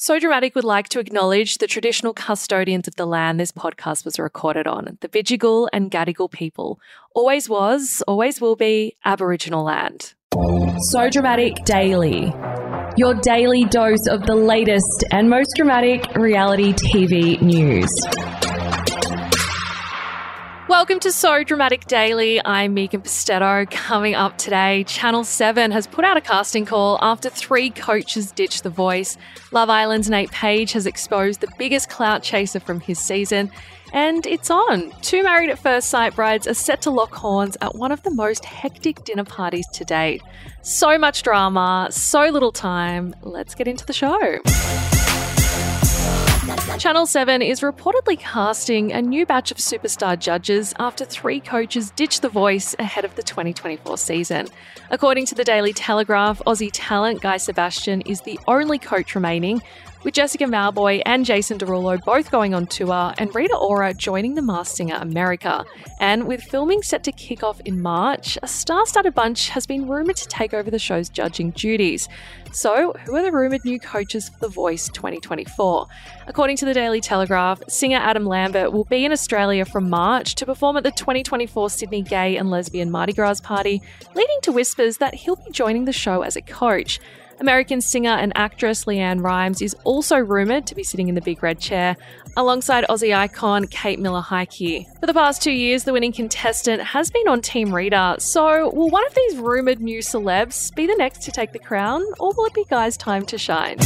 So Dramatic would like to acknowledge the traditional custodians of the land this podcast was recorded on, the Bidjigal and Gadigal people. Always was, always will be Aboriginal land. So Dramatic Daily. Your daily dose of the latest and most dramatic reality TV news. Welcome to So Dramatic Daily. I'm Megan Pustetto. Coming up today, Channel 7 has put out a casting call after three coaches ditched the voice. Love Island's Nate Page has exposed the biggest clout chaser from his season. And it's on. Two married at first sight brides are set to lock horns at one of the most hectic dinner parties to date. So much drama, so little time. Let's get into the show. Channel 7 is reportedly casting a new batch of superstar judges after three coaches ditched the voice ahead of the 2024 season. According to the Daily Telegraph, Aussie talent Guy Sebastian is the only coach remaining, with Jessica Mauboy and Jason Derulo both going on tour, and Rita Ora joining the Masked Singer America. And with filming set to kick off in March, a star studded bunch has been rumoured to take over the show's judging duties. So, who are the rumoured new coaches for The Voice 2024? According to the Daily Telegraph, singer Adam Lambert will be in Australia from March to perform at the 2024 Sydney Gay and Lesbian Mardi Gras party, leading to whispers that he'll be joining the show as a coach. American singer and actress LeAnn Rimes is also rumoured to be sitting in the big red chair alongside Aussie icon Kate Miller Heidke. For the past two years, the winning contestant has been on Team Rita, So, will one of these rumoured new celebs be the next to take the crown, or will it be Guy's time to shine?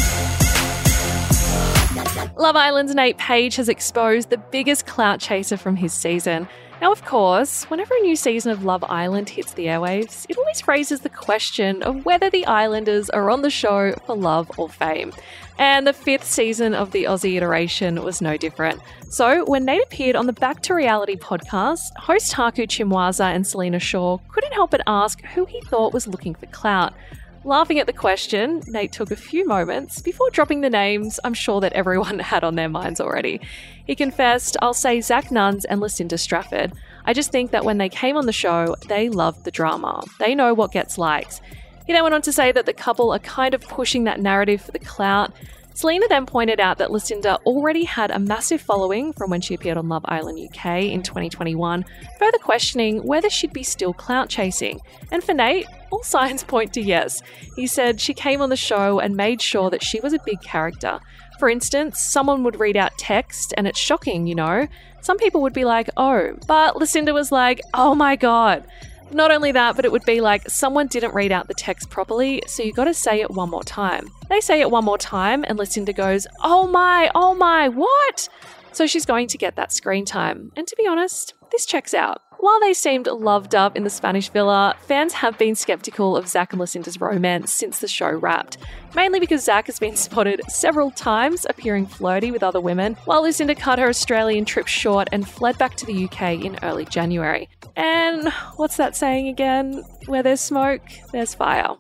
Love Island's Nate Page has exposed the biggest clout chaser from his season. Now, of course, whenever a new season of Love Island hits the airwaves, it always raises the question of whether the Islanders are on the show for love or fame. And the fifth season of the Aussie iteration was no different. So, when Nate appeared on the Back to Reality podcast, host Haku Chimwaza and Selena Shaw couldn't help but ask who he thought was looking for clout. Laughing at the question, Nate took a few moments before dropping the names I'm sure that everyone had on their minds already. He confessed, I'll say Zach Nunns and Lucinda Strafford. I just think that when they came on the show, they loved the drama. They know what gets likes. He then went on to say that the couple are kind of pushing that narrative for the clout. Selena then pointed out that Lucinda already had a massive following from when she appeared on Love Island UK in 2021, further questioning whether she'd be still clout chasing. And for Nate, all signs point to yes. He said she came on the show and made sure that she was a big character. For instance, someone would read out text and it's shocking, you know. Some people would be like, oh, but Lucinda was like, oh my god. Not only that, but it would be like someone didn't read out the text properly, so you got to say it one more time. They say it one more time, and Lucinda goes, Oh my, oh my, what? So she's going to get that screen time. And to be honest, this checks out. While they seemed loved up in the Spanish villa, fans have been skeptical of Zach and Lucinda's romance since the show wrapped. Mainly because Zach has been spotted several times appearing flirty with other women, while Lucinda cut her Australian trip short and fled back to the UK in early January. And what's that saying again? Where there's smoke, there's fire.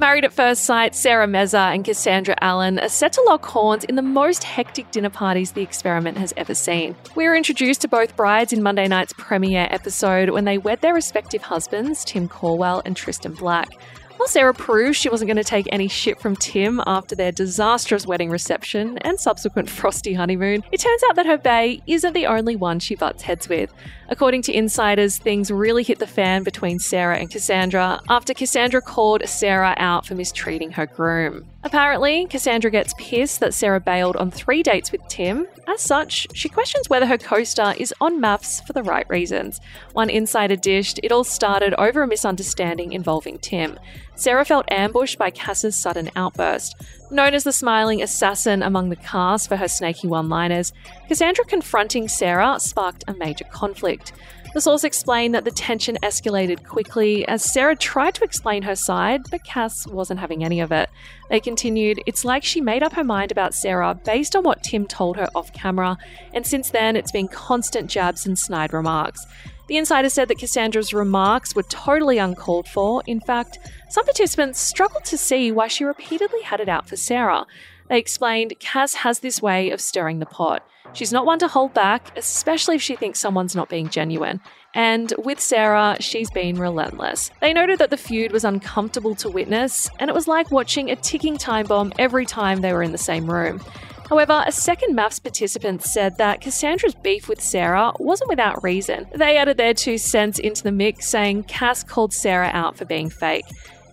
Married at First Sight, Sarah Mesa and Cassandra Allen are set to lock horns in the most hectic dinner parties the experiment has ever seen. We were introduced to both brides in Monday night's premiere episode when they wed their respective husbands, Tim Calwell and Tristan Black. While Sarah proved she wasn't going to take any shit from Tim after their disastrous wedding reception and subsequent frosty honeymoon, it turns out that her bae isn't the only one she butts heads with. According to insiders, things really hit the fan between Sarah and Cassandra after Cassandra called Sarah out for mistreating her groom. Apparently, Cassandra gets pissed that Sarah bailed on three dates with Tim. As such, she questions whether her co star is on MAFS for the right reasons. One insider dished it all started over a misunderstanding involving Tim. Sarah felt ambushed by Cass's sudden outburst. Known as the smiling assassin among the cast for her snaky one liners, Cassandra confronting Sarah sparked a major conflict. The source explained that the tension escalated quickly as Sarah tried to explain her side, but Cass wasn't having any of it. They continued, It's like she made up her mind about Sarah based on what Tim told her off camera, and since then it's been constant jabs and snide remarks. The insider said that Cassandra's remarks were totally uncalled for. In fact, some participants struggled to see why she repeatedly had it out for Sarah. They explained Cass has this way of stirring the pot. She's not one to hold back, especially if she thinks someone's not being genuine. And with Sarah, she's been relentless. They noted that the feud was uncomfortable to witness, and it was like watching a ticking time bomb every time they were in the same room. However, a second MAFS participant said that Cassandra's beef with Sarah wasn't without reason. They added their two cents into the mix, saying Cass called Sarah out for being fake.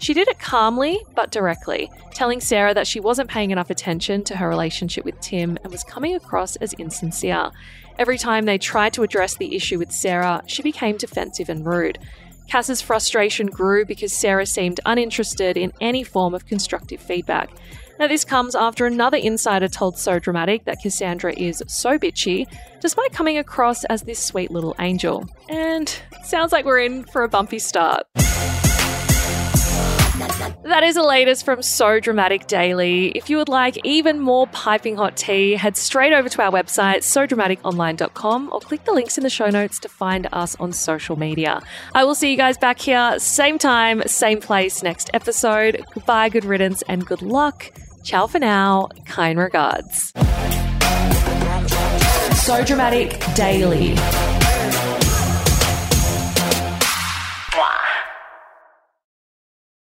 She did it calmly but directly, telling Sarah that she wasn't paying enough attention to her relationship with Tim and was coming across as insincere. Every time they tried to address the issue with Sarah, she became defensive and rude. Cass's frustration grew because Sarah seemed uninterested in any form of constructive feedback. Now, this comes after another insider told So Dramatic that Cassandra is so bitchy, despite coming across as this sweet little angel. And sounds like we're in for a bumpy start. That is the latest from So Dramatic Daily. If you would like even more piping hot tea, head straight over to our website, sodramaticonline.com, or click the links in the show notes to find us on social media. I will see you guys back here, same time, same place next episode. Goodbye, good riddance, and good luck. Ciao for now. Kind regards. So Dramatic Daily.